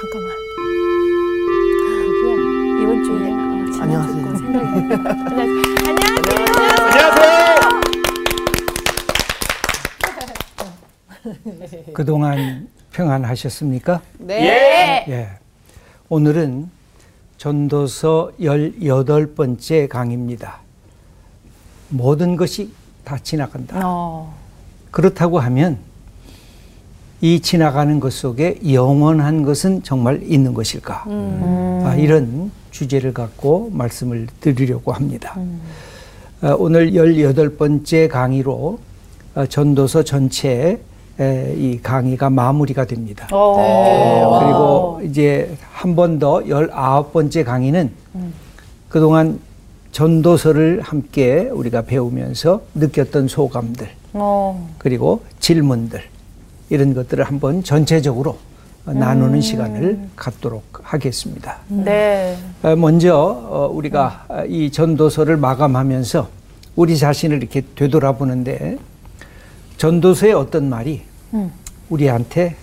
잠깐만. 여기에 이번 주에 어, 안녕하세요. 안녕하세요. 안녕하세요. 그동안 평안하셨습니까? 네. 예. 오늘은 전도서 18번째 강의입니다. 모든 것이 다 지나간다. 어. 그렇다고 하면 이 지나가는 것 속에 영원한 것은 정말 있는 것일까? 아, 이런 주제를 갖고 말씀을 드리려고 합니다. 아, 오늘 18번째 강의로 아, 전도서 전체 에, 이 강의가 마무리가 됩니다. 어. 그리고 이제 한 번 더 19번째 강의는 그동안 전도서를 함께 우리가 배우면서 느꼈던 소감들 어. 그리고 질문들 이런 것들을 한번 전체적으로 나누는 시간을 갖도록 하겠습니다. 네. 어, 먼저 어, 우리가 어, 이 전도서를 마감하면서 우리 자신을 이렇게 되돌아보는데 전도서의 어떤 말이 우리한테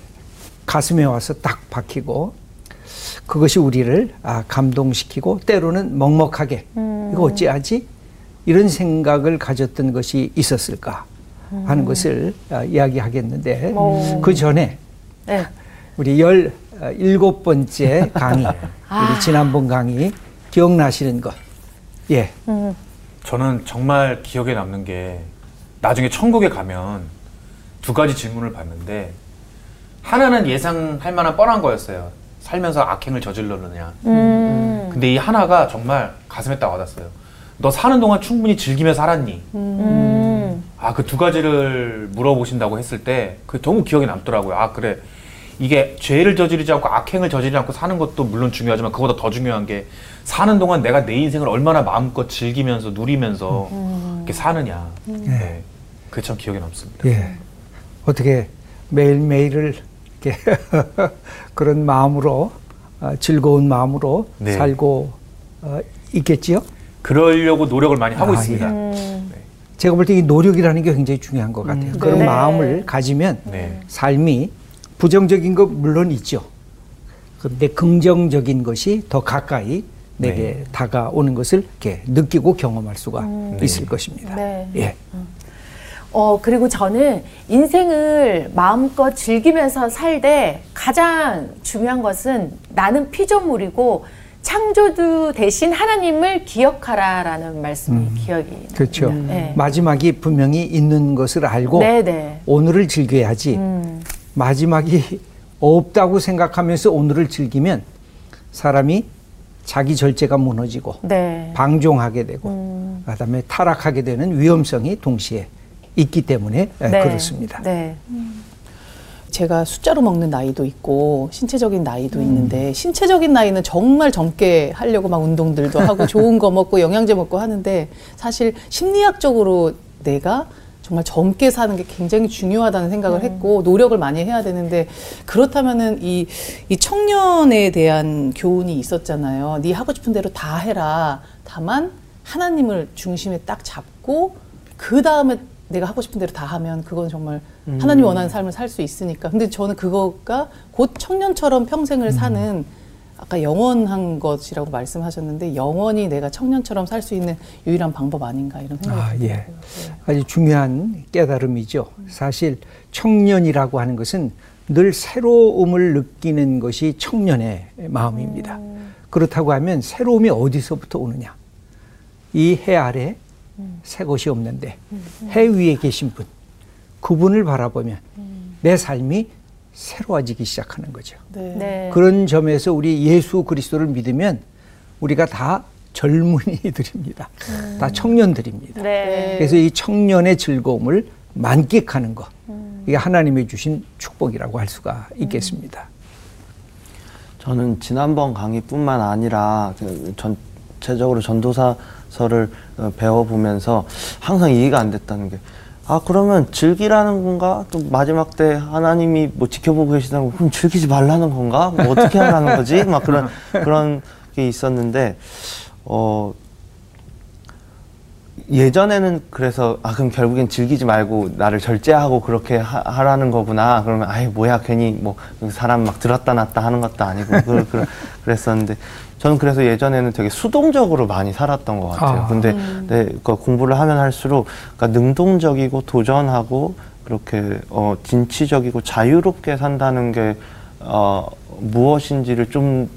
가슴에 와서 딱 박히고 그것이 우리를 아, 감동시키고 때로는 먹먹하게 이거 어찌하지? 이런 생각을 가졌던 것이 있었을까 하는 것을 아, 이야기하겠는데 오. 그 전에 네. 우리 열 어, 일곱 번째 강의, 우리 지난번 강의 기억나시는 것? 예, 저는 정말 기억에 남는 게 나중에 천국에 가면 두 가지 질문을 받는데 하나는 예상할 만한 뻔한 거였어요. 살면서 악행을 저질렀느냐. 음. 근데 이 하나가 정말 가슴에 딱 와닿았어요. 너 사는 동안 충분히 즐기며 살았니? 음. 아, 그 두 가지를 물어보신다고 했을 때, 그게 너무 기억에 남더라고요. 아, 그래. 이게 죄를 저지르지 않고 악행을 저지르지 않고 사는 것도 물론 중요하지만 그보다 더 중요한 게 사는 동안 내가 내 인생을 얼마나 마음껏 즐기면서 누리면서 이렇게 사느냐. 네. 그게 참 기억에 남습니다. 예. 어떻게 매일 매일을 이렇게 그런 마음으로 어, 즐거운 마음으로 네. 살고 어, 있겠지요? 그러려고 노력을 많이 하고 아, 있습니다. 제가 볼 때 이 노력이라는 게 굉장히 중요한 것 같아요. 그런 네. 마음을 가지면 네. 삶이 부정적인 것 물론 있죠. 그런데 긍정적인 것이 더 가까이 내게 네. 다가오는 것을 이렇게 느끼고 경험할 수가 있을 것입니다. 네. 예. 어, 그리고 저는 인생을 마음껏 즐기면서 살되 가장 중요한 것은 나는 피조물이고 창조주 대신 하나님을 기억하라라는 말씀이 기억이 그렇죠. 네. 마지막이 분명히 있는 것을 알고 네네. 오늘을 즐겨야지 음. 마지막이 없다고 생각하면서 오늘을 즐기면 사람이 자기 절제가 무너지고 네. 방종하게 되고 음. 그다음에 타락하게 되는 위험성이 동시에 있기 때문에 예, 네. 그렇습니다. 네. 제가 숫자로 먹는 나이도 있고 신체적인 음. 나이도 있는데 신체적인 나이는 정말 젊게 하려고 막 운동들도 하고 좋은 거 먹고 영양제 먹고 하는데 사실 심리학적으로 내가 정말 젊게 사는 게 굉장히 중요하다는 생각을 했고 노력을 많이 해야 되는데 그렇다면은 이, 이 청년에 대한 교훈이 있었잖아요. 네 하고 싶은 대로 다 해라. 다만 하나님을 중심에 딱 잡고 그 다음에 내가 하고 싶은 대로 다 하면 그건 정말 하나님 원하는 삶을 살 수 있으니까. 근데 저는 그거가 곧 청년처럼 평생을 사는 아까 영원한 것이라고 말씀하셨는데 영원히 내가 청년처럼 살 수 있는 유일한 방법 아닌가 이런 생각이 아, 예. 들더라고요. 네. 아주 중요한 깨달음이죠. 사실 청년이라고 하는 것은 늘 새로움을 느끼는 것이 청년의 마음입니다. 그렇다고 하면 새로움이 어디서부터 오느냐? 이 해 아래 새 것이 없는데 해 위에 계신 분, 그분을 바라보면 내 삶이 새로워지기 시작하는 거죠. 네. 네. 그런 점에서 우리 예수 그리스도를 믿으면 우리가 다 젊은이들입니다. 다 청년들입니다. 네. 그래서 이 청년의 즐거움을 만끽하는 것, 이게 하나님이 주신 축복이라고 할 수가 있겠습니다. 저는 지난번 강의뿐만 아니라 그 전체적으로 전도사서를 어, 배워보면서 항상 이해가 안 됐다는 게, 아, 그러면 즐기라는 건가? 또 마지막 때 하나님이 뭐 지켜보고 계시다는 거, 그럼 즐기지 말라는 건가? 뭐 어떻게 하라는 거지? 막 그런, 그런 게 있었는데, 어, 예전에는 그래서 아 그럼 결국엔 즐기지 말고 나를 절제하고 그렇게 하, 라는 거구나 그러면 아이 뭐야 괜히 뭐 사람 막 들었다 놨다 하는 것도 아니고 그, 그, 그랬었는데 저는 그래서 예전에는 되게 수동적으로 많이 살았던 것 같아요. 아. 근데 네, 그 공부를 하면 할수록 그러니까 능동적이고 도전하고 그렇게 어, 진취적이고 자유롭게 산다는 게 어, 무엇인지를 좀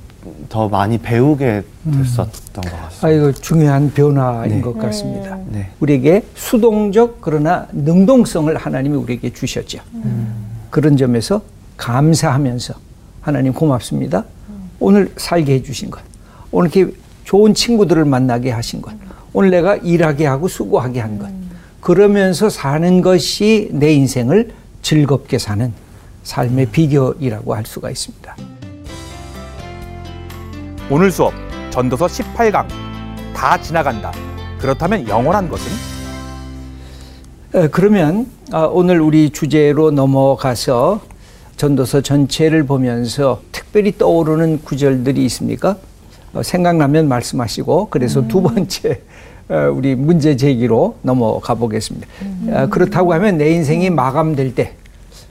더 많이 배우게 됐었던 것 같습니다. 아, 이거 중요한 변화인 네. 것 같습니다. 네. 우리에게 수동적 그러나 능동성을 하나님이 우리에게 주셨죠. 그런 점에서 감사하면서 하나님 고맙습니다. 오늘 살게 해주신 것, 오늘 이렇게 좋은 친구들을 만나게 하신 것, 오늘 내가 일하게 하고 수고하게 한 것, 그러면서 사는 것이 내 인생을 즐겁게 사는 삶의 비결이라고 할 수가 있습니다. 오늘 수업 전도서 18강 다 지나간다. 그렇다면 영원한 것은? 에, 그러면 아, 오늘 우리 주제로 넘어가서 전도서 전체를 보면서 특별히 떠오르는 구절들이 있습니까? 어, 생각나면 말씀하시고 그래서 두 번째 어, 우리 문제 제기로 넘어가 보겠습니다. 아, 그렇다고 하면 내 인생이 마감될 때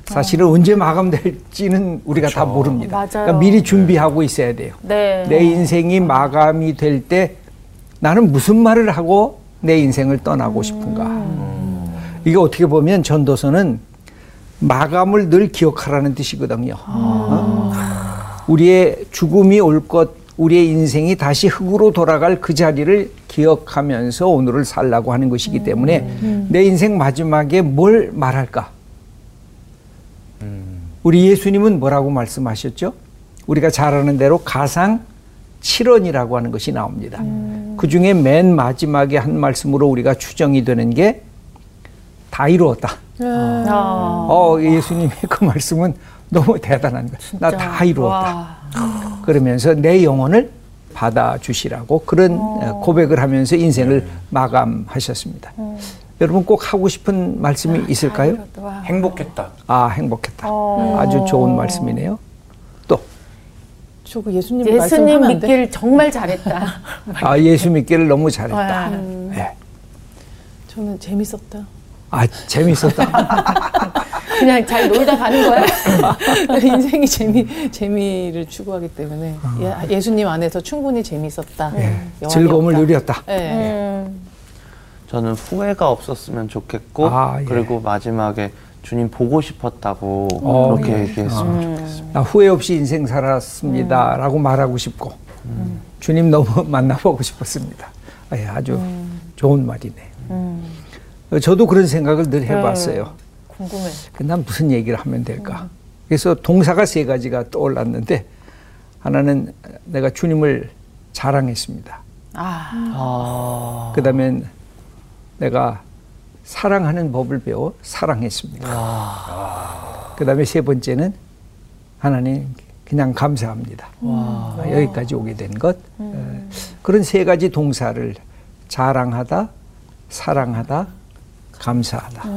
사실은 언제 마감될지는 우리가 다 모릅니다. 맞아요. 그러니까 미리 준비하고 있어야 돼요. 네. 내 인생이 마감이 될 때 나는 무슨 말을 하고 내 인생을 떠나고 싶은가. 이게 어떻게 보면 전도서는 마감을 늘 기억하라는 뜻이거든요. 어? 우리의 죽음이 올 것, 우리의 인생이 다시 흙으로 돌아갈 그 자리를 기억하면서 오늘을 살라고 하는 것이기 때문에 내 인생 마지막에 뭘 말할까? 우리 예수님은 뭐라고 말씀하셨죠? 우리가 잘 아는 대로 가상 7원이라고 하는 것이 나옵니다. 그 중에 맨 마지막에 한 말씀으로 우리가 추정이 되는 게 다 이루었다. 아. 어, 예수님의 그 말씀은 너무 대단한 거야. 나다 이루었다. 와. 그러면서 내 영혼을 받아주시라고 그런 어, 고백을 하면서 인생을 마감하셨습니다. 여러분 꼭 하고 싶은 말씀이 있을까요? 와. 행복했다. 아, 행복했다. 어. 아주 좋은 말씀이네요. 또, 저그 예수님, 예수님? 믿기를 정말 잘했다. 아, 예수 믿기를 너무 잘했다. 와. 네. 저는 재밌었다. 아, 재밌었다. 그냥 잘 놀다 가는 거야? 인생이 재미 재미를 추구하기 때문에 예, 예수님 안에서 충분히 재밌었다. 예, 영원히 즐거움을. 누렸다. 예. 음. 저는 후회가 없었으면 좋겠고 아, 예. 그리고 마지막에 주님 보고 싶었다고 어, 그렇게 예. 얘기했으면 좋겠습니다. 나 후회 없이 인생 살았습니다. 라고 말하고 싶고, 주님 너무 만나보고 싶었습니다. 아, 예, 아주 좋은 말이네. 요 저도 그런 생각을 늘 해봤어요. 궁금해. 그난 무슨 얘기를 하면 될까? 그래서 동사가 세 가지가 떠올랐는데, 하나는 내가 주님을 자랑했습니다. 아. 그 다음엔 내가 사랑하는 법을 배워 사랑했습니다. 그 다음에 세 번째는 하나님 그냥 감사합니다. 아, 여기까지 오게 된 것. 에, 그런 세 가지 동사를 자랑하다, 사랑하다, 감사하다.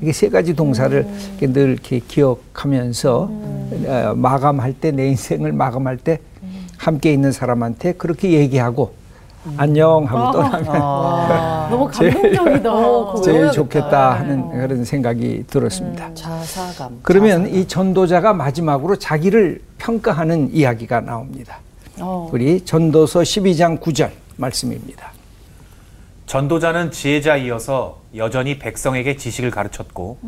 이게 세 가지 동사를 이렇게 늘 이렇게 기억하면서 어, 마감할 때 내 인생을 마감할 때 함께 있는 사람한테 그렇게 얘기하고 안녕 하고 떠나면 너무 감동적이다. 어, 제일 외워야겠다. 좋겠다 하는 그런 생각이 들었습니다. 자사감. 그러면 이 전도자가 마지막으로 자기를 평가하는 이야기가 나옵니다. 어. 우리 전도서 12장 9절 말씀입니다. 전도자는 지혜자이어서 여전히 백성에게 지식을 가르쳤고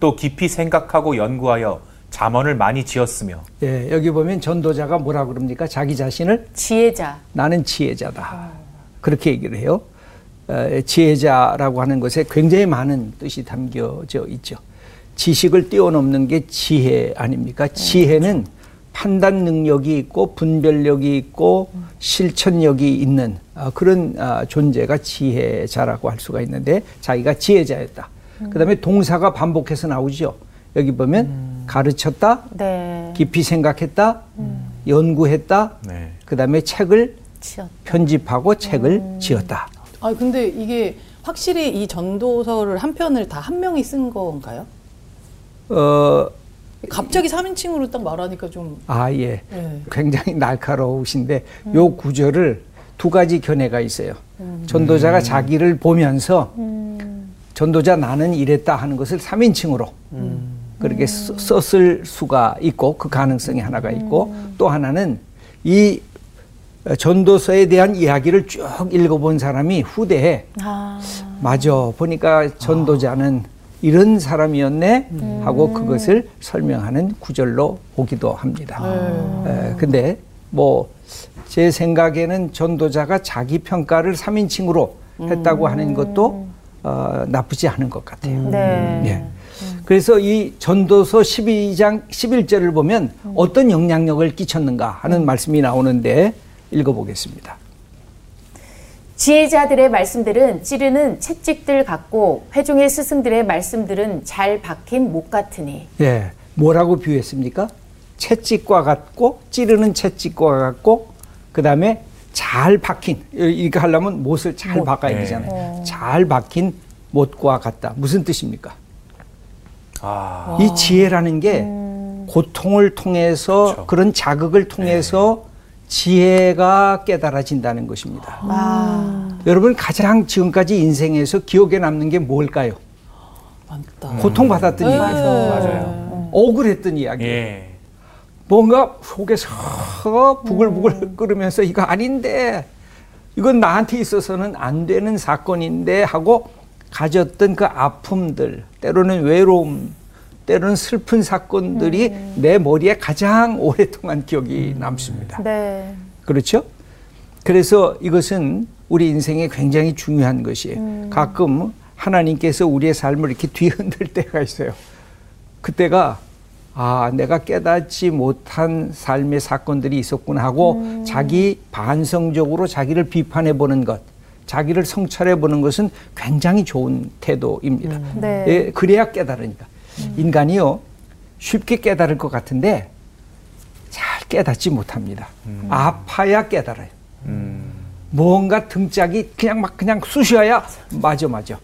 또 깊이 생각하고 연구하여 잠언을 많이 지었으며 예, 여기 보면 전도자가 뭐라 그럽니까? 자기 자신을 지혜자. 나는 지혜자다. 그렇게 얘기를 해요. 어, 지혜자라고 하는 것에 굉장히 많은 뜻이 담겨져 있죠. 지식을 뛰어넘는 게 지혜 아닙니까? 지혜는 판단 능력이 있고 분별력이 있고 실천력이 있는 어, 그런 어, 존재가 지혜자라고 할 수가 있는데 자기가 지혜자였다. 그 다음에 동사가 반복해서 나오죠. 여기 보면 가르쳤다, 네. 깊이 생각했다, 연구했다, 네. 그 다음에 책을 지었. 편집하고 책을 지었다. 아 근데 이게 확실히 이 전도서를 한 편을 다 한 명이 쓴 건가요? 어, 갑자기 3인칭으로 딱 말하니까 좀 아, 예. 예. 굉장히 날카로우신데 요 구절을 두 가지 견해가 있어요. 전도자가 자기를 보면서 전도자 나는 이랬다 하는 것을 3인칭으로 그렇게 써- 썼을 수가 있고 그 가능성이 하나가 있고 또 하나는 이 전도서에 대한 이야기를 쭉 읽어본 사람이 후대에 아. 맞아 보니까 전도자는 이런 사람이었네 하고 그것을 설명하는 구절로 보기도 합니다. 에, 근데 뭐 제 생각에는 전도자가 자기 평가를 3인칭으로 했다고 하는 것도 어, 나쁘지 않은 것 같아요. 네. 예. 그래서 이 전도서 12장 11절을 보면 어떤 영향력을 끼쳤는가 하는 말씀이 나오는데 읽어보겠습니다. 지혜자들의 말씀들은 찌르는 채찍들 같고 회중의 스승들의 말씀들은 잘 박힌 목 같으니. 예, 뭐라고 비유했습니까? 채찍과 같고 찌르는 채찍과 같고 그 다음에 잘 박힌 이거 하려면 못을 잘 박아야 네. 되잖아요. 잘 박힌 못과 같다. 무슨 뜻입니까? 아, 이 지혜라는 게 고통을 통해서 그렇죠. 그런 자극을 통해서 지혜가 깨달아진다는 것입니다. 아. 여러분 가장 지금까지 인생에서 기억에 남는 게 뭘까요? 맞다. 고통받았던 네. 얘기, 맞아요. 억울했던 이야기. 예. 뭔가 속에서 부글부글 끓으면서 이거 아닌데 이건 나한테 있어서는 안 되는 사건인데 하고 가졌던 그 아픔들 때로는 외로움 때로는 슬픈 사건들이 내 머리에 가장 오랫동안 기억이 남습니다. 네. 그렇죠? 그래서 이것은 우리 인생에 굉장히 중요한 것이에요. 가끔 하나님께서 우리의 삶을 이렇게 뒤흔들 때가 있어요. 그때가 아, 내가 깨닫지 못한 삶의 사건들이 있었구나 하고 자기 반성적으로 자기를 비판해 보는 것, 자기를 성찰해 보는 것은 굉장히 좋은 태도입니다. 네. 예, 그래야 깨달으니까. 인간이요, 쉽게 깨달을 것 같은데 잘 깨닫지 못합니다. 아파야 깨달아요. 음. 뭔가 등짝이 그냥 막 그냥 쑤셔야 맞아 맞아.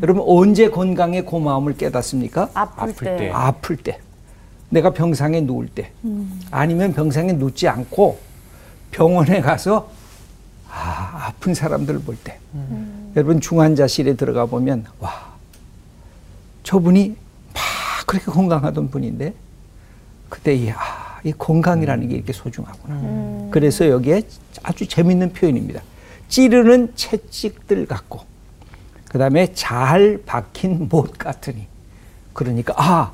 여러분 언제 건강의 고마움을 깨닫습니까? 아플, 아플 때. 때. 아플 때. 내가 병상에 누울 때. 아니면 병상에 눕지 않고 병원에 가서 아, 아픈 사람들 볼 때. 여러분 중환자실에 들어가 보면 와. 저분이 막 그렇게 건강하던 분인데 그때 이, 아, 이 건강이라는 게 이렇게 소중하구나. 그래서 여기에 아주 재밌는 표현입니다. 찌르는 채찍들 같고, 그 다음에 잘 박힌 못 같으니. 그러니까, 아,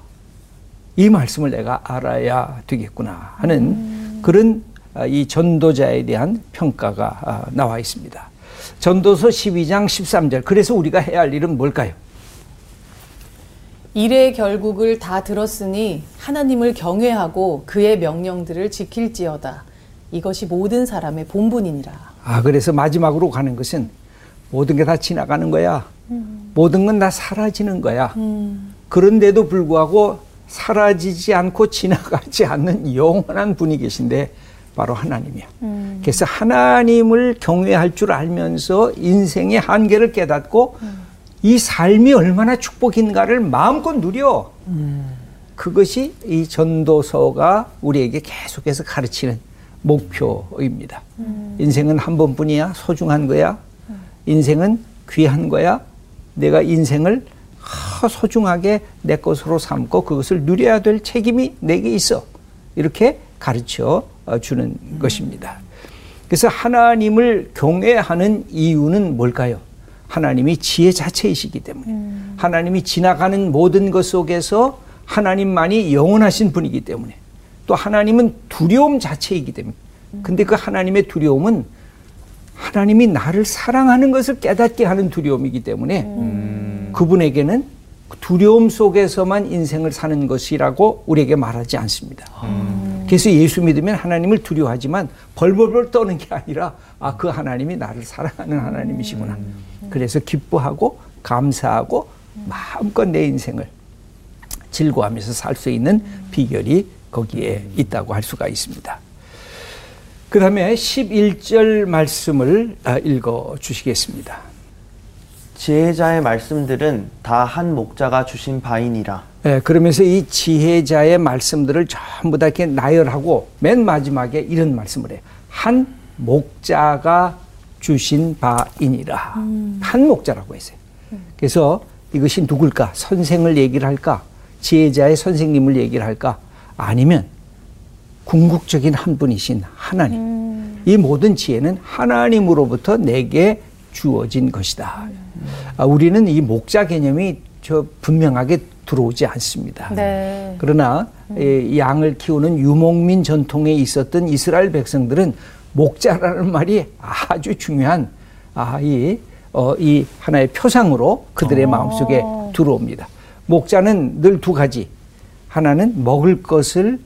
이 말씀을 내가 알아야 되겠구나 하는 그런 아, 이 전도자에 대한 평가가 아, 나와 있습니다. 전도서 12장 13절. 그래서 우리가 해야 할 일은 뭘까요? 일의 결국을 다 들었으니 하나님을 경외하고 그의 명령들을 지킬지어다. 이것이 모든 사람의 본분이니라. 아, 그래서 마지막으로 가는 것은 모든 게 다 지나가는 거야. 모든 건 다 사라지는 거야. 그런데도 불구하고 사라지지 않고 지나가지 않는 영원한 분이 계신데 바로 하나님이야. 그래서 하나님을 경외할 줄 알면서 인생의 한계를 깨닫고 이 삶이 얼마나 축복인가를 마음껏 누려. 그것이 이 전도서가 우리에게 계속해서 가르치는 목표입니다. 인생은 한 번뿐이야. 소중한 거야. 인생은 귀한 거야. 내가 인생을 하, 소중하게 내 것으로 삼고 그것을 누려야 될 책임이 내게 있어. 이렇게 가르쳐 주는 것입니다. 그래서 하나님을 경외하는 이유는 뭘까요? 하나님이 지혜 자체이시기 때문에. 하나님이 지나가는 모든 것 속에서 하나님만이 영원하신 분이기 때문에. 또 하나님은 두려움 자체이기 때문에. 근데 그 하나님의 두려움은 하나님이 나를 사랑하는 것을 깨닫게 하는 두려움이기 때문에 그분에게는 두려움 속에서만 인생을 사는 것이라고 우리에게 말하지 않습니다. 그래서 예수 믿으면 하나님을 두려워하지만 벌벌벌 떠는 게 아니라 아, 그 하나님이 나를 사랑하는 하나님이시구나. 그래서 기뻐하고 감사하고 마음껏 내 인생을 즐거워하면서 살 수 있는 비결이 거기에 있다고 할 수가 있습니다. 그 다음에 11절 말씀을 아, 읽어 주시겠습니다. 지혜자의 말씀들은 다 한 목자가 주신 바이니라. 예, 그러면서 이 지혜자의 말씀들을 전부 다 이렇게 나열하고 맨 마지막에 이런 말씀을 해요. 한 목자가 주신 바이니라. 한 목자라고 했어요. 그래서 이것이 누굴까? 선생을 얘기를 할까? 지혜자의 선생님을 얘기를 할까? 아니면 궁극적인 한 분이신 하나님. 이 모든 지혜는 하나님으로부터 내게 주어진 것이다. 아, 우리는 이 목자 개념이 저 분명하게 들어오지 않습니다. 네. 그러나 이 양을 키우는 유목민 전통에 있었던 이스라엘 백성들은 목자라는 말이 아주 중요한 아, 이, 어, 이 하나의 표상으로 그들의 마음속에 들어옵니다. 목자는 늘 두 가지. 하나는 먹을 것을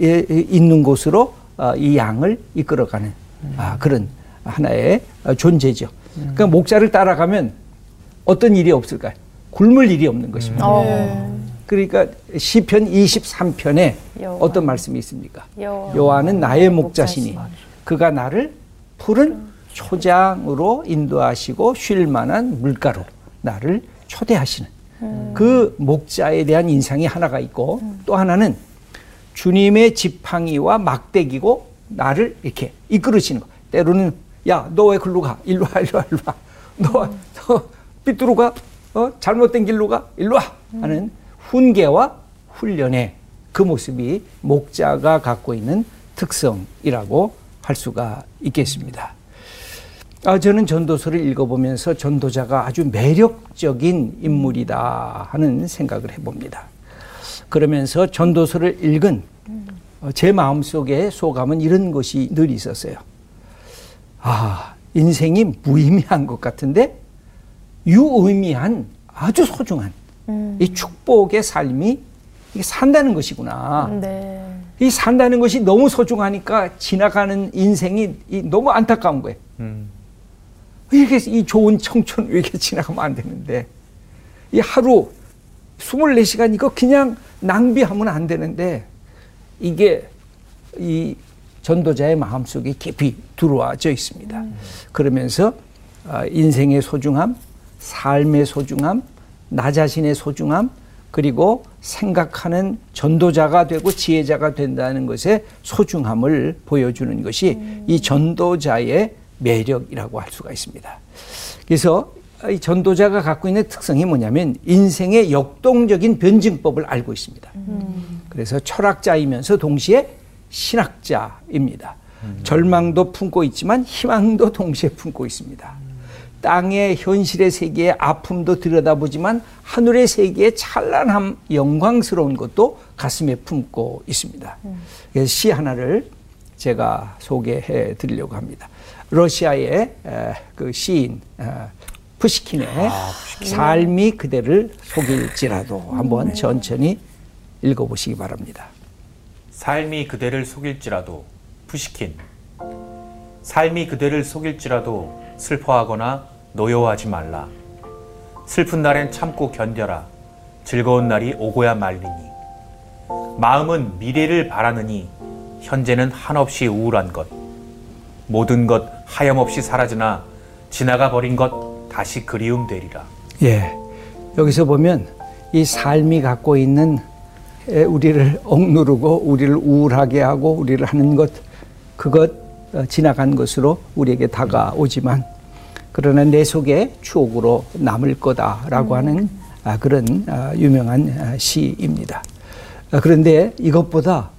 예, 예, 있는 곳으로 어, 이 양을 이끌어가는 아, 그런 하나의 어, 존재죠. 그러니까 목자를 따라가면 어떤 일이 없을까요? 굶을 일이 없는 것입니다. 어. 그러니까 시편 23편에 여호와. 어떤 말씀이 있습니까? 여호와. 여호와 는 나의 목자시니. 그가 나를 푸른 초장으로 인도하시고 쉴 만한 물가로 나를 초대하시는 그 목자에 대한 인상이 하나가 있고 또 하나는 주님의 지팡이와 막대기고 나를 이렇게 이끌으시는 거. 때로는 야 너 왜 글로 가? 일로 와 일로 와 일로 와. 너, 너 삐뚤어 가? 어? 잘못된 길로 가? 일로 와. 하는 훈계와 훈련의 그 모습이 목자가 갖고 있는 특성이라고 할 수가 있겠습니다. 아, 저는 전도서를 읽어보면서 전도자가 아주 매력적인 인물이다 하는 생각을 해봅니다. 그러면서 전도서를 읽은 어, 제 마음속에 소감은 이런 것이 늘 있었어요. 아, 인생이 무의미한 것 같은데 유의미한 아주 소중한 이 축복의 삶이 이게 산다는 것이구나. 네. 이 산다는 것이 너무 소중하니까 지나가는 인생이 이 너무 안타까운 거예요. 음. 이렇게 이 좋은 청춘 왜 이렇게 지나가면 안 되는데 이 하루 24시간 이거 그냥 낭비하면 안 되는데 이게 이 전도자의 마음속에 깊이 들어와져 있습니다. 그러면서 아, 인생의 소중함, 삶의 소중함, 나 자신의 소중함, 그리고 생각하는 전도자가 되고 지혜자가 된다는 것의 소중함을 보여주는 것이 이 전도자의 매력이라고 할 수가 있습니다. 그래서 이 전도자가 갖고 있는 특성이 뭐냐면 인생의 역동적인 변증법을 알고 있습니다. 그래서 철학자이면서 동시에 신학자입니다. 절망도 품고 있지만 희망도 동시에 품고 있습니다. 땅의 현실의 세계의 아픔도 들여다보지만 하늘의 세계의 찬란함, 영광스러운 것도 가슴에 품고 있습니다. 그래서 시 하나를 제가 소개해 드리려고 합니다. 러시아의 에, 그 시인 어, 푸시킨의 삶이 그대를 속일지라도 한번 천천히 읽어보시기 바랍니다. 삶이 그대를 속일지라도 푸시킨 삶이 그대를 속일지라도 슬퍼하거나 노여워하지 말라. 슬픈 날엔 참고 견뎌라. 즐거운 날이 오고야 말리니. 마음은 미래를 바라느니 현재는 한없이 우울한 것. 모든 것 하염없이 사라지나 지나가 버린 것 다시 그리움 되리라. 예. 여기서 보면 이 삶이 갖고 있는 에, 우리를 억누르고 우리를 우울하게 하고 우리를 하는 것 그것 어, 지나간 것으로 우리에게 다가오지만 그러나 내 속에 추억으로 남을 거다라고 하는 아, 그런 아, 유명한 아, 시입니다. 아, 그런데 이것보다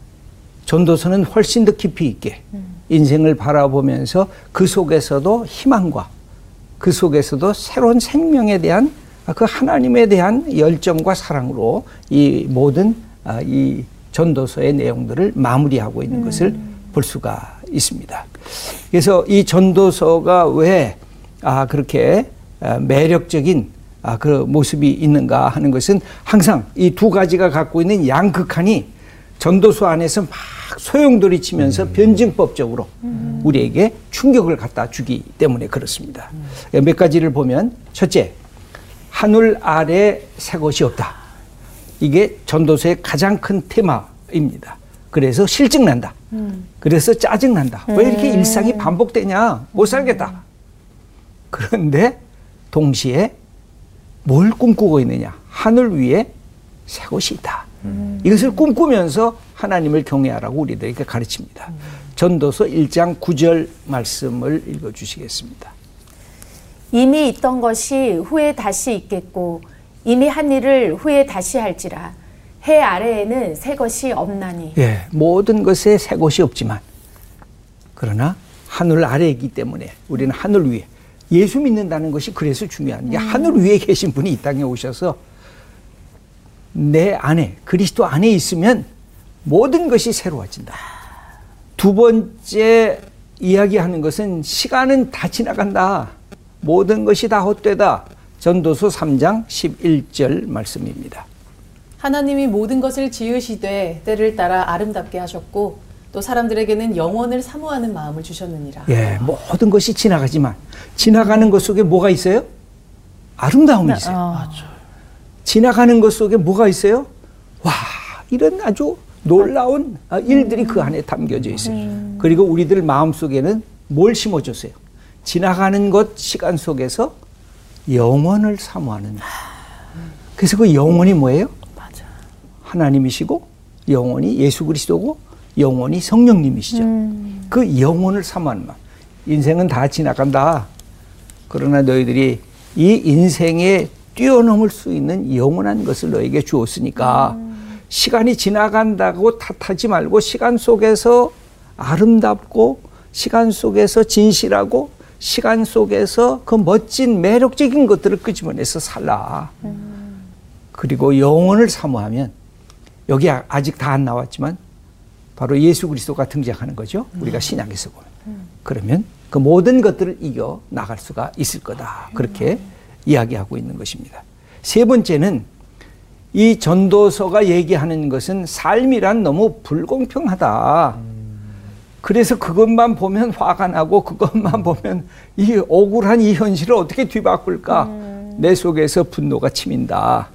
전도서는 훨씬 더 깊이 있게 인생을 바라보면서 그 속에서도 희망과 그 속에서도 새로운 생명에 대한 그 하나님에 대한 열정과 사랑으로 이 모든 아, 이 전도서의 내용들을 마무리하고 있는 것을 볼 수가 있습니다. 그래서 이 전도서가 왜 아, 그렇게 아, 매력적인 아, 그 모습이 있는가 하는 것은 항상 이 두 가지가 갖고 있는 양극한이 전도서 안에서 막 소용돌이 치면서 변증법적으로 우리에게 충격을 갖다 주기 때문에 그렇습니다. 몇 가지를 보면 첫째, 하늘 아래 새 것이 없다. 이게 전도서의 가장 큰 테마입니다. 그래서 실증난다. 그래서 짜증난다. 왜 이렇게 일상이 반복되냐? 못 살겠다. 그런데 동시에 뭘 꿈꾸고 있느냐? 하늘 위에 새 것이 있다. 이것을 꿈꾸면서 하나님을 경외하라고 우리들에게 가르칩니다. 전도서 1장 9절 말씀을 읽어 주시겠습니다. 이미 있던 것이 후에 다시 있겠고 이미 한 일을 후에 다시 할지라 해 아래에는 새 것이 없나니 예, 모든 것에 새 것이 없지만 그러나 하늘 아래에 있기 때문에 우리는 하늘 위에 예수 믿는다는 것이 그래서 중요한 게 하늘 위에 계신 분이 이 땅에 오셔서 내 안에 그리스도 안에 있으면 모든 것이 새로워진다. 두 번째 이야기하는 것은 시간은 다 지나간다. 모든 것이 다 헛되다. 전도서 3장 11절 말씀입니다. 하나님이 모든 것을 지으시되 때를 따라 아름답게 하셨고 또 사람들에게는 영원을 사모하는 마음을 주셨느니라. 예, 모든 것이 지나가지만 지나가는 것 속에 뭐가 있어요? 아름다움이 있어요. 어. 지나가는 것 속에 뭐가 있어요? 와, 이런 아주 놀라운 아, 일들이 그 안에 담겨져 있어요. 그리고 우리들 마음 속에는 뭘 심어줬어요? 지나가는 것 시간 속에서 영원을 사모하는. 그래서 그 영원이 뭐예요? 하나님이시고 영원히 예수 그리스도고 영원히 성령님이시죠. 그 영혼을 사모하는 마음. 인생은 다 지나간다. 그러나 너희들이 이 인생에 뛰어넘을 수 있는 영원한 것을 너에게 주었으니까 시간이 지나간다고 탓하지 말고 시간 속에서 아름답고 시간 속에서 진실하고 시간 속에서 그 멋진 매력적인 것들을 끄집어내서 살라. 그리고 영혼을 사모하면 여기 아- 아직 다 안 나왔지만 바로 예수 그리스도가 등장하는 거죠. 우리가 신약에서 보면. 그러면 그 모든 것들을 이겨 나갈 수가 있을 거다. 그렇게 이야기하고 있는 것입니다. 세 번째는 이 전도서가 얘기하는 것은 삶이란 너무 불공평하다. 그래서 그것만 보면 화가 나고 그것만 보면 이 억울한 이 현실을 어떻게 뒤바꿀까? 내 속에서 분노가 치민다.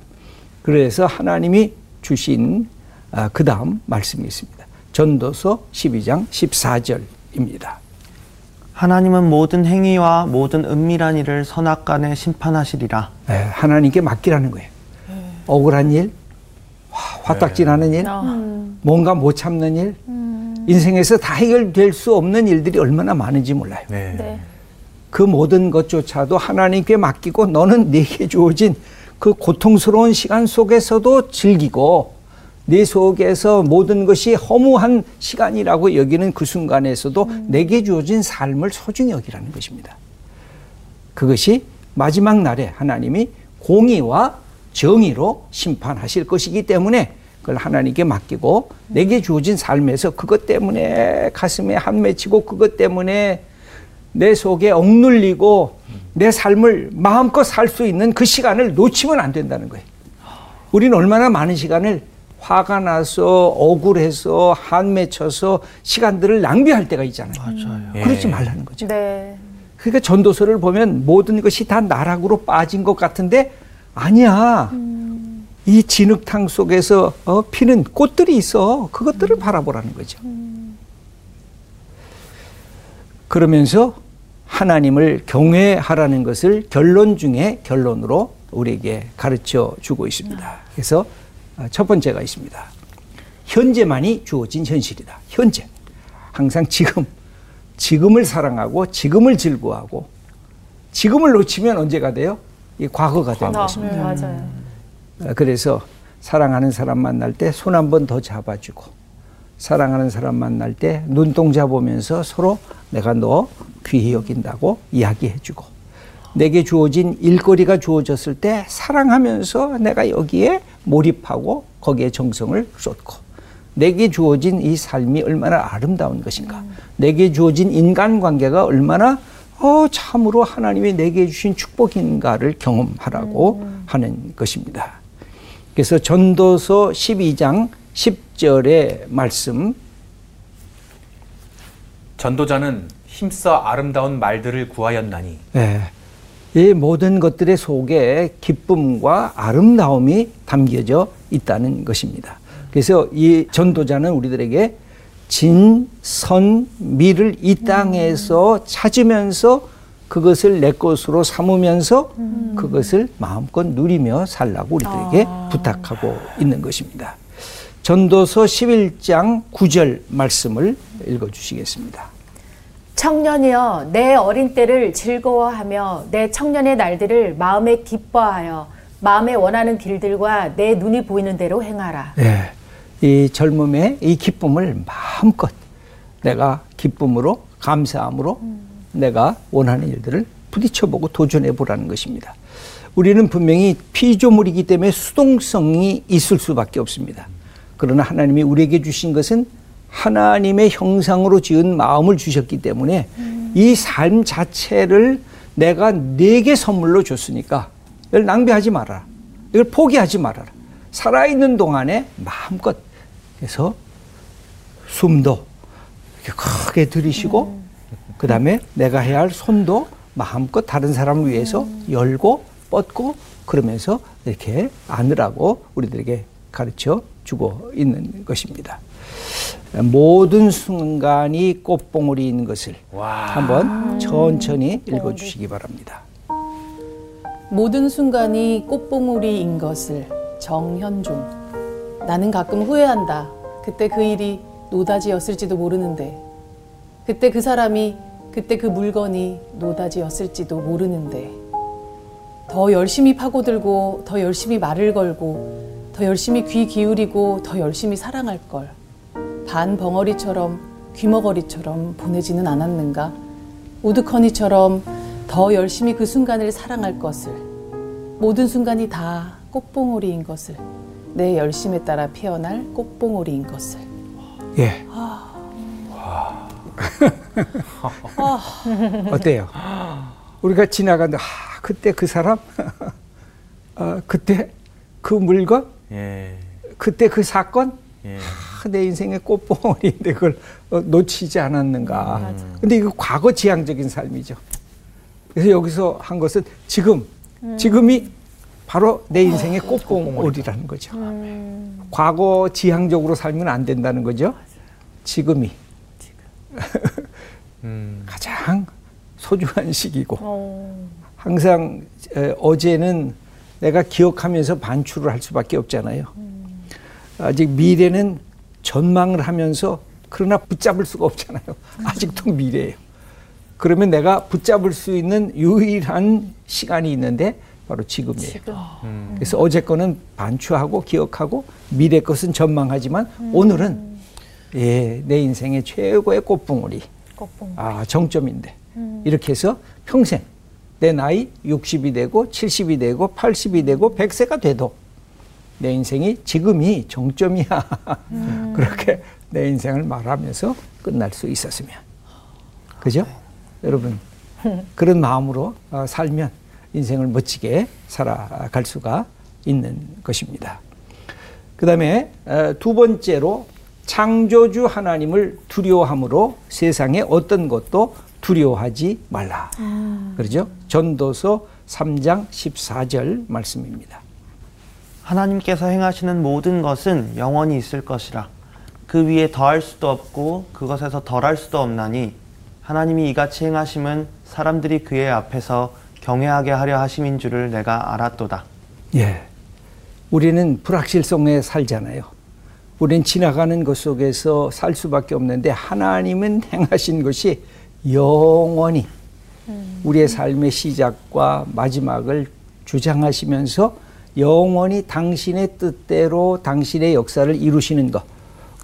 그래서 하나님이 주신 아, 그 다음 말씀이 있습니다. 전도서 12장 14절입니다. 하나님은 모든 행위와 모든 은밀한 일을 선악간에 심판하시리라. 예, 하나님께 맡기라는 거예요. 억울한 일, 화- 화딱지나는 일, 뭔가 못 참는 일, 인생에서 다 해결될 수 없는 일들이 얼마나 많은지 몰라요. 네. 네. 그 모든 것조차도 하나님께 맡기고 너는 내게 주어진 그 고통스러운 시간 속에서도 즐기고 내 속에서 모든 것이 허무한 시간이라고 여기는 그 순간에서도 내게 주어진 삶을 소중히 여기라는 것입니다. 그것이 마지막 날에 하나님이 공의와 정의로 심판하실 것이기 때문에 그걸 하나님께 맡기고 내게 주어진 삶에서 그것 때문에 가슴에 한 맺히고 그것 때문에 내 속에 억눌리고 내 삶을 마음껏 살 수 있는 그 시간을 놓치면 안 된다는 거예요. 우리는 얼마나 많은 시간을 화가 나서 억울해서 한 맺혀서 시간들을 낭비할 때가 있잖아요. 맞아요. 예. 그러지 말라는 거죠. 네. 그러니까 전도서를 보면 모든 것이 다 나락으로 빠진 것 같은데 아니야. 이 진흙탕 속에서 어, 피는 꽃들이 있어. 그것들을 바라보라는 거죠. 그러면서 하나님을 경외하라는 것을 결론 중에 결론으로 우리에게 가르쳐 주고 있습니다. 그래서 어, 첫 번째가 있습니다. 현재만이 주어진 현실이다. 현재. 항상 지금. 지금을 사랑하고 지금을 즐거워하고 지금을 놓치면 언제가 돼요? 이 과거가 되는 아, 것입니다. 맞아요. 어, 그래서 사랑하는 사람 만날 때 손 한 번 더 잡아주고 사랑하는 사람 만날 때 눈동자 보면서 서로 내가 너 귀히 여긴다고 이야기해주고 내게 주어진 일거리가 주어졌을 때 사랑하면서 내가 여기에 몰입하고 거기에 정성을 쏟고 내게 주어진 이 삶이 얼마나 아름다운 것인가 내게 주어진 인간관계가 얼마나 어, 참으로 하나님이 내게 주신 축복인가를 경험하라고 하는 것입니다. 그래서 전도서 12장 10 절의 말씀. 전도자는 힘써 아름다운 말들을 구하였나니. 예, 이 모든 것들의 속에 기쁨과 아름다움이 담겨져 있다는 것입니다. 그래서 이 전도자는 우리들에게 진, 선, 미를 이 땅에서 찾으면서 그것을 내 것으로 삼으면서 그것을 마음껏 누리며 살라고 우리들에게 부탁하고 있는 것입니다. 전도서 11장 9절 말씀을 읽어 주시겠습니다. 청년이여 내 어린 때를 즐거워하며 내 청년의 날들을 마음에 기뻐하여 마음에 원하는 길들과 내 눈이 보이는 대로 행하라. 예. 이 젊음의 이 기쁨을 마음껏 내가 기쁨으로 감사함으로 내가 원하는 일들을 부딪혀보고 도전해 보라는 것입니다. 우리는 분명히 피조물이기 때문에 수동성이 있을 수밖에 없습니다. 그러나 하나님이 우리에게 주신 것은 하나님의 형상으로 지은 마음을 주셨기 때문에 이삶 자체를 내가 내게 선물로 줬으니까 이걸 낭비하지 말아라. 이걸 포기하지 말아라. 살아있는 동안에 마음껏 해서 숨도 이렇게 크게 들이쉬고 그 다음에 내가 해야 할 손도 마음껏 다른 사람을 위해서 열고 뻗고 그러면서 이렇게 안으라고 우리들에게 가르쳐 주고 있는 것입니다. 모든 순간이 꽃봉오리인 것을 한번 천천히 읽어 주시기 바랍니다. 모든 순간이 꽃봉오리인 것을 정현종. 나는 가끔 후회한다. 그때 그 일이 노다지였을지도 모르는데. 그때 그 사람이, 그때 그 물건이 노다지였을지도 모르는데. 더 열심히 파고들고, 더 열심히 말을 걸고, 더 열심히 귀 기울이고, 더 열심히 사랑할 걸. 반 벙어리처럼, 귀머거리처럼 보내지는 않았는가? 우드커니처럼 더 열심히 그 순간을 사랑할 것을 모든 순간이 다 꽃봉오리인 것을 내 열심에 따라 피어날 꽃봉오리인 것을 예. 어때요? 우리가 지나가는데 아, 그때 그 사람, 아, 그때 그 물건, 예. 그때 그 사건, 예. 아, 내 인생의 꽃봉오리인데 그걸 어, 놓치지 않았는가. 근데 이거 과거 지향적인 삶이죠. 그래서 여기서 한 것은 지금, 지금이 바로 내 인생의 꽃봉오리라는 거죠. 과거 지향적으로 살면 안 된다는 거죠. 지금이 음. 가장 소중한 시기고 항상 에, 어제는 내가 기억하면서 반추를 할 수밖에 없잖아요. 아직 미래는 전망을 하면서 그러나 붙잡을 수가 없잖아요. 아직도 미래예요. 그러면 내가 붙잡을 수 있는 유일한 시간이 있는데 바로 지금이에요. 그래서 어제 거는 반추하고 기억하고 미래 것은 전망하지만 오늘은 예, 내 인생의 최고의 꽃봉오리. 아, 정점인데. 이렇게 해서 평생 내 나이 60이 되고 70이 되고 80이 되고 100세가 돼도 내 인생이 지금이 정점이야. 그렇게 내 인생을 말하면서 끝날 수 있었으면. 그죠? 여러분, 그런 마음으로 어, 살면 인생을 멋지게 살아갈 수가 있는 것입니다. 그 다음에 두 번째로 창조주 하나님을 두려워함으로 세상에 어떤 것도 두려워하지 말라. 그러죠? 전도서 3장 14절 말씀입니다. 하나님께서 행하시는 모든 것은 영원히 있을 것이라. 그 위에 더할 수도 없고 그것에서 덜할 수도 없나니 하나님이 이같이 행하심은 사람들이 그의 앞에서 경외하게 하려 하심인 줄을 내가 알았도다. 예. 우리는 불확실성에 살잖아요. 우리는 지나가는 것 속에서 살 수밖에 없는데 하나님은 행하신 것이 영원히 우리의 삶의 시작과 마지막을 주장하시면서 영원히 당신의 뜻대로 당신의 역사를 이루시는 것.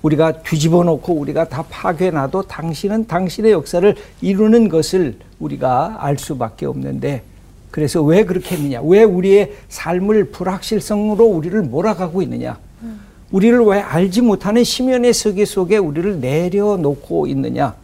우리가 뒤집어 놓고 우리가 다 파괴놔도 당신은 당신의 역사를 이루는 것을 우리가 알 수밖에 없는데 그래서 왜 그렇게 했느냐? 왜 우리의 삶을 불확실성으로 우리를 몰아가고 있느냐? 우리를 왜 알지 못하는 심연의 세계 속에 우리를 내려놓고 있느냐?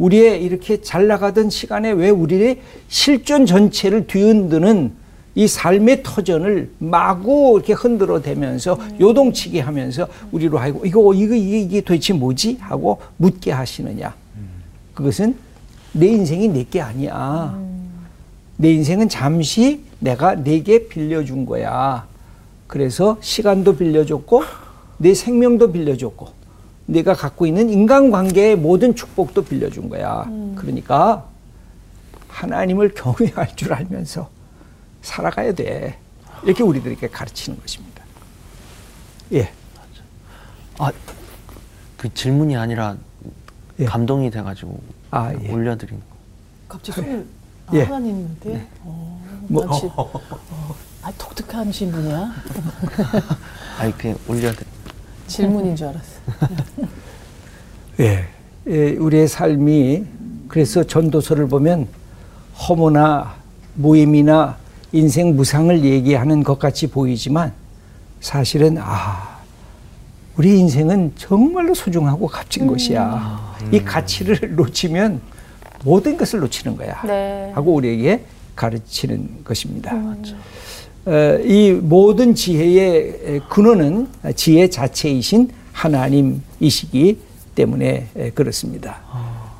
우리의 이렇게 잘 나가던 시간에 왜 우리의 실존 전체를 뒤흔드는 이 삶의 터전을 마구 이렇게 흔들어 대면서 요동치게 하면서 우리로 하고 이거 이거 이게, 이게 도대체 뭐지 하고 묻게 하시느냐? 그것은 내 인생이 내게 아니야. 내 인생은 잠시 내가 내게 빌려준 거야. 그래서 시간도 빌려줬고 내 생명도 빌려줬고 내가 갖고 있는 인간관계의 모든 축복도 빌려준 거야. 그러니까 하나님을 경외할 줄 알면서 살아가야 돼. 이렇게 우리들에게 가르치는 것입니다. 예. 아, 그 질문이 아니라 예. 감동이 돼가지고 아, 예. 올려드린 거. 갑자기 손을 아, 예. 하나님인데 어, 뭐- 나 지- 어, 아, 독특하신 분이야. 아니 그냥 올려드린. 질문인 줄 알았어. 예. 예, 우리의 삶이 그래서 전도서를 보면 허무나 모임이나 인생 무상을 얘기하는 것 같이 보이지만 사실은 아 우리 인생은 정말로 소중하고 값진 것이야. 이 가치를 놓치면 모든 것을 놓치는 거야. 네. 하고 우리에게 가르치는 것입니다. 어, 이 모든 지혜의 근원은 지혜 자체이신 하나님이시기 때문에 에, 그렇습니다.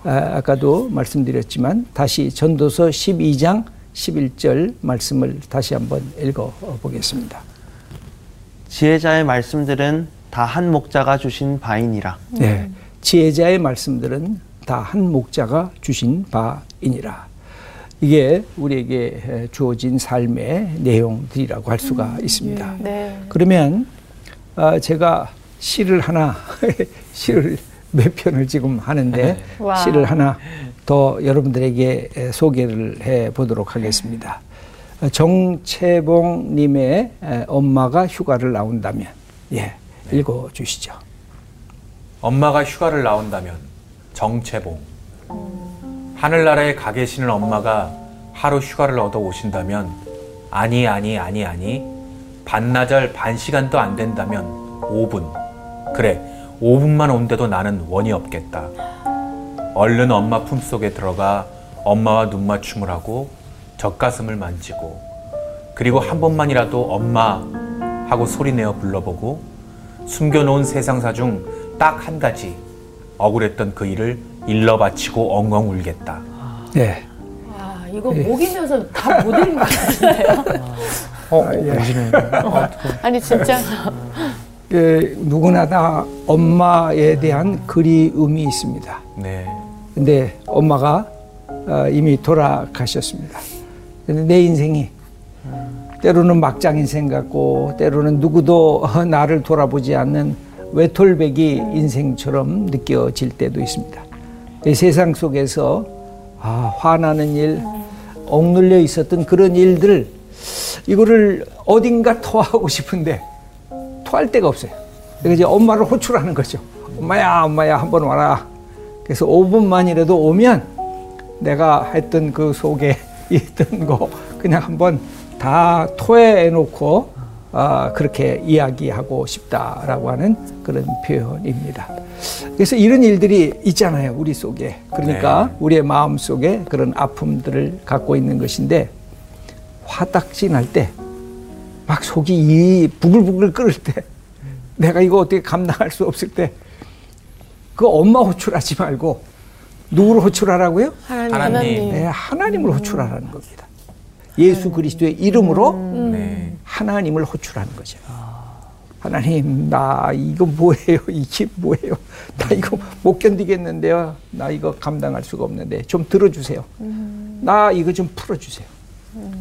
아, 아까도 말씀드렸지만 다시 전도서 12장 11절 말씀을 다시 한번 읽어 보겠습니다. 지혜자의 말씀들은 다 한 목자가 주신 바이니라. 네. 지혜자의 말씀들은 다 한 목자가 주신 바이니라. 이게 우리에게 에, 주어진 삶의 내용들이라고 할 수가 있습니다. 네. 그러면 아, 제가 시를 하나 시를 몇 편을 지금 하는데 와. 시를 하나 더 여러분들에게 에, 소개를 해 보도록 하겠습니다. 어, 정채봉 님의 에, 엄마가 휴가를 나온다면 예 읽어 주시죠. 엄마가 휴가를 나온다면 정채봉 하늘나라에 가 계시는 엄마가 하루 휴가를 얻어 오신다면 아니 아니 아니 아니 반나절 반 시간도 안 된다면 5분. 그래 5분만 온데도 나는 원이 없겠다. 얼른 엄마 품속에 들어가 엄마와 눈맞춤을 하고 젖가슴을 만지고 그리고 한 번만이라도 엄마 하고 소리내어 불러보고 숨겨놓은 세상사 중 딱 한 가지 억울했던 그 일을 일러 바치고 엉엉 울겠다. 네. 아, 이거 목이면서 다 못 읽은 것 같은데요? 어, 예. 오시네. 아니, 진짜. 예, 누구나 다 엄마에 대한 그리움이 있습니다. 네. 근데 엄마가 어, 이미 돌아가셨습니다. 근데 내 인생이 때로는 막장 인생 같고 때로는 누구도 나를 돌아보지 않는 외톨배기 인생처럼 느껴질 때도 있습니다. 이 세상 속에서 아, 화나는 일, 억눌려 있었던 그런 일들 이거를 어딘가 토하고 싶은데 토할 데가 없어요. 그래서 이제 엄마를 호출하는 거죠. 엄마야, 엄마야, 한번 와라. 그래서 5분만이라도 오면 내가 했던 그 속에 있던 거 그냥 한번 다 토해 놓고 아, 그렇게 이야기하고 싶다라고 하는 그런 표현입니다. 그래서 이런 일들이 있잖아요, 우리 속에. 그러니까 네. 우리의 마음 속에 그런 아픔들을 갖고 있는 것인데 화딱지 날 때 막 속이 이 부글부글 끓을 때 내가 이거 어떻게 감당할 수 없을 때 그 엄마 호출하지 말고 누구를 호출하라고요? 하나님. 네, 하나님을 호출하라는 겁니다. 예수 그리스도의 이름으로 네. 하나님을 호출하는 거죠. 하나님, 나 이거 뭐예요? 이게 뭐예요? 나 이거 못 견디겠는데요. 나 이거 감당할 수가 없는데 좀 들어주세요. 나 이거 좀 풀어주세요.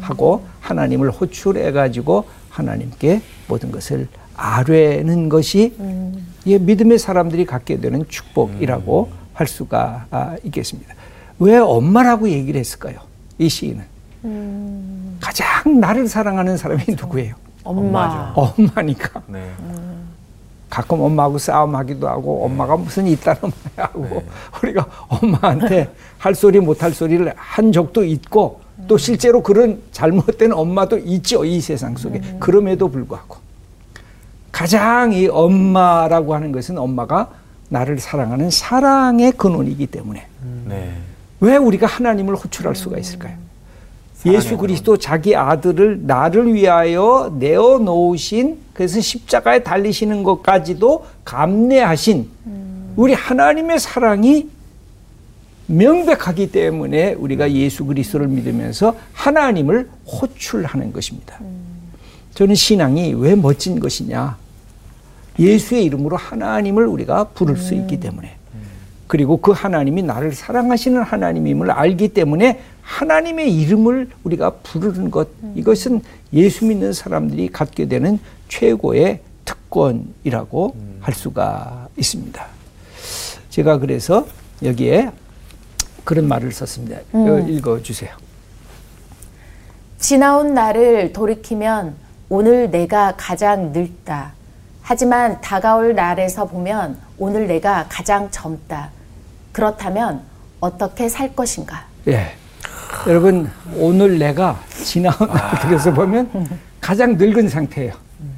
하고 하나님을 호출해 가지고 하나님께 모든 것을 아뢰는 것이 예, 믿음의 사람들이 갖게 되는 축복이라고 할 수가 아, 있겠습니다. 왜 엄마라고 얘기를 했을까요? 이 시인은 가장 나를 사랑하는 사람이 누구예요? 엄마. 엄마니까. 네. 가끔 엄마하고 싸움하기도 하고 엄마가 무슨 이딴 엄마야 하고 우리가 엄마한테 할 소리 못 할 소리를 한 적도 있고 또 실제로 그런 잘못된 엄마도 있죠 이 세상 속에 그럼에도 불구하고 가장 이 엄마라고 하는 것은 엄마가 나를 사랑하는 사랑의 근원이기 때문에 네. 왜 우리가 하나님을 호출할 수가 있을까요? 예수 그리스도 자기 아들을 나를 위하여 내어 놓으신 그래서 십자가에 달리시는 것까지도 감내하신 우리 하나님의 사랑이 명백하기 때문에 우리가 예수 그리스도를 믿으면서 하나님을 호출하는 것입니다. 저는 신앙이 왜 멋진 것이냐? 예수의 이름으로 하나님을 우리가 부를 수 있기 때문에. 그리고 그 하나님이 나를 사랑하시는 하나님임을 알기 때문에 하나님의 이름을 우리가 부르는 것 이것은 예수 믿는 사람들이 갖게 되는 최고의 특권이라고 할 수가 있습니다. 제가 그래서 여기에 그런 말을 썼습니다. 이거 읽어 주세요. 지나온 날을 돌이키면 오늘 내가 가장 늙다. 하지만 다가올 날에서 보면 오늘 내가 가장 젊다. 그렇다면 어떻게 살 것인가? 예. 여러분 오늘 내가 지나온 날에서 보면 가장 늙은 상태예요.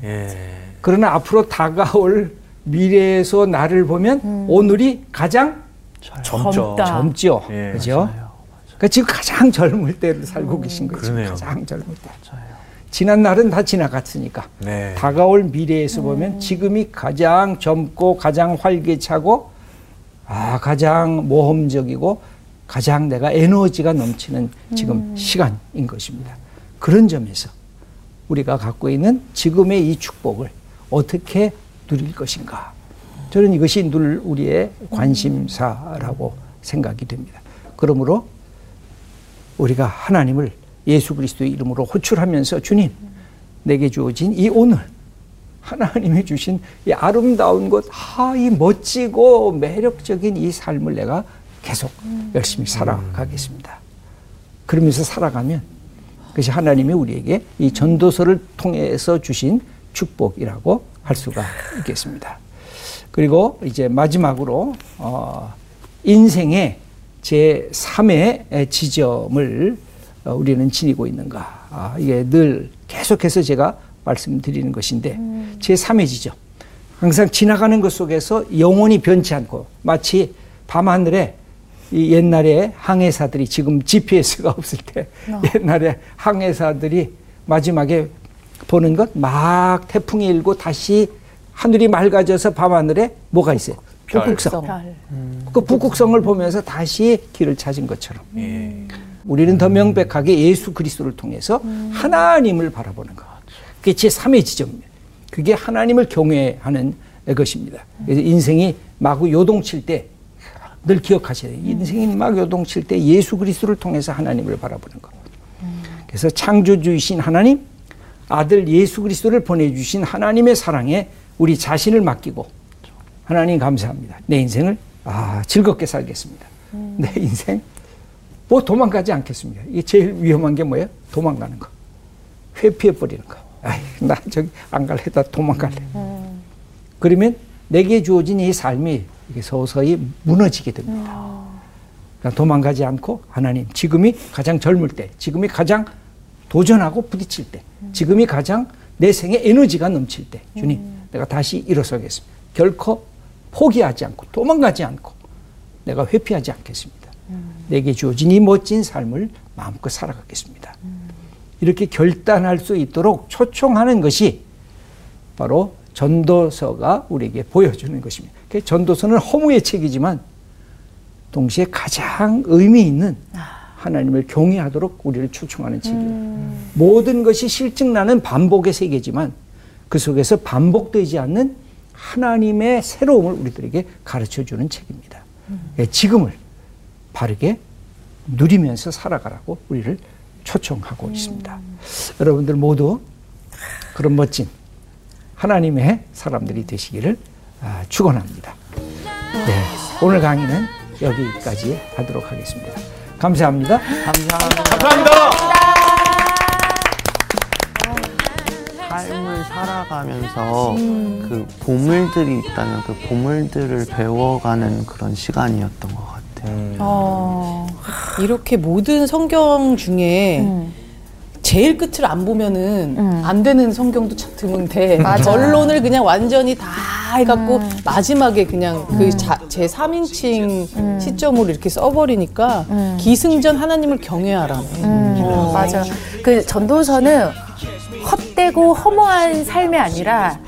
예. 그러나 앞으로 다가올 미래에서 나를 보면 오늘이 가장 젊죠. 젊죠. 예, 그죠? 그러니까 지금 가장 젊을 때를 살고 계신 거죠. 그러네요. 가장 젊을 때. 지난 날은 다 지나갔으니까. 네. 다가올 미래에서 보면 지금이 가장 젊고 가장 활기차고 아, 가장 모험적이고 가장 내가 에너지가 넘치는 지금 시간인 것입니다. 그런 점에서 우리가 갖고 있는 지금의 이 축복을 어떻게 누릴 것인가. 저는 이것이 늘 우리의 관심사라고 생각이 됩니다. 그러므로 우리가 하나님을 예수 그리스도의 이름으로 호출하면서 주님 내게 주어진 이 오늘 하나님이 주신 이 아름다운 것, 아, 이 멋지고 매력적인 이 삶을 내가 계속 열심히 살아가겠습니다. 그러면서 살아가면 그것이 하나님이 우리에게 이 전도서를 통해서 주신 축복이라고 할 수가 있겠습니다. 그리고 이제 마지막으로 어, 인생의 제 3의 지점을 어, 우리는 지니고 있는가. 아, 이게 늘 계속해서 제가 말씀드리는 것인데 제 3의 지점. 항상 지나가는 것 속에서 영원히 변치 않고 마치 밤하늘에 이 옛날에 항해사들이 지금 GPS가 없을 때 옛날에 항해사들이 마지막에 보는 것 막 태풍이 일고 다시 하늘이 맑아져서 밤하늘에 뭐가 있어요? 별. 북극성. 별. 그 북극성을 보면서 다시 길을 찾은 것처럼 예. 우리는 더 명백하게 예수 그리스도를 통해서 하나님을 바라보는 것. 그게 제 3의 지점입니다. 그게 하나님을 경외하는 것입니다. 그래서 인생이 마구 요동칠 때 늘 기억하셔야 돼요. 인생이 막 요동칠 때 예수 그리스도를 통해서 하나님을 바라보는 것. 그래서 창조주이신 하나님, 아들 예수 그리스도를 보내주신 하나님의 사랑에 우리 자신을 맡기고 하나님 감사합니다. 내 인생을 아, 즐겁게 살겠습니다. 내 인생 뭐 도망가지 않겠습니다. 이게 제일 위험한 게 뭐예요? 도망가는 거. 회피해 버리는 거. 아이, 나 저기 안 갈래. 다 도망갈래. 그러면 내게 주어진 이 삶이 서서히 무너지게 됩니다. 그러니까 도망가지 않고 하나님 지금이 가장 젊을 때, 지금이 가장 도전하고 부딪힐 때, 지금이 가장 내 생에 에너지가 넘칠 때, 주님, 내가 다시 일어서겠습니다. 결코 포기하지 않고 도망가지 않고 내가 회피하지 않겠습니다. 내게 주어진 이 멋진 삶을 마음껏 살아가겠습니다. 이렇게 결단할 수 있도록 초청하는 것이 바로 전도서가 우리에게 보여주는 것입니다. 그 전도서는 허무의 책이지만 동시에 가장 의미 있는 하나님을 경외하도록 우리를 초청하는 책이에요. 모든 것이 실증나는 반복의 세계지만 그 속에서 반복되지 않는 하나님의 새로움을 우리들에게 가르쳐 주는 책입니다. 예, 지금을 바르게 누리면서 살아가라고 우리를 초청하고 있습니다. 여러분들 모두 그런 멋진 하나님의 사람들이 되시기를 아, 축원합니다. 네, 오늘 강의는 여기까지 하도록 하겠습니다. 감사합니다. 감사합니다. 감사합니다. 삶을 살아가면서 그 보물들이 있다면 그 보물들을 배워가는 그런 시간이었던 것 같아요. 어, 이렇게 모든 성경 중에 제일 끝을 안 보면은 안 되는 성경도 참 드문데 결론을 그냥 완전히 다 해갖고 마지막에 그냥 그제 3인칭 시점으로 이렇게 써버리니까 기승전 하나님을 경외하라네. 어. 맞아. 그 전도서는 헛되고 허무한 삶이 아니라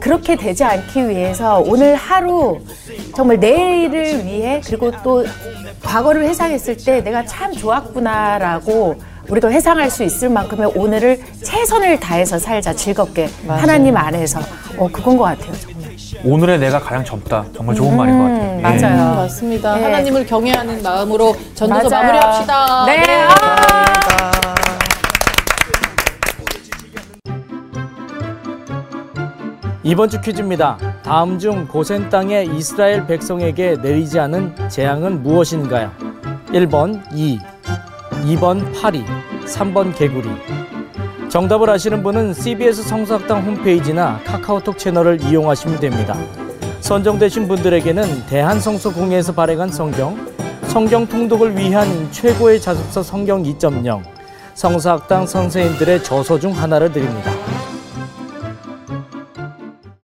그렇게 되지 않기 위해서 오늘 하루 정말 내일을 위해 그리고 또 과거를 회상했을 때 내가 참 좋았구나라고 우리가 회상할 수 있을 만큼의 오늘을 최선을 다해서 살자 즐겁게 하나님 안에서 어 그건 것 같아요 정말. 오늘의 내가 가장 젊다. 정말 좋은 말인 것 같아요. 예. 맞아요. 맞습니다. 네. 하나님을 경외하는 마음으로 전도서 맞아요. 마무리합시다. 네. 아. 이번 주 퀴즈입니다. 다음 중 고센 땅의 이스라엘 백성에게 내리지 않은 재앙은 무엇인가요? 1번 이, 2번 파리, 3번 개구리. 정답을 아시는 분은 CBS 성서학당 홈페이지나 카카오톡 채널을 이용하시면 됩니다. 선정되신 분들에게는 대한성서공회에서 발행한 성경, 성경 통독을 위한 최고의 자습서 성경 2.0, 성서학당 선생님들의 저서 중 하나를 드립니다.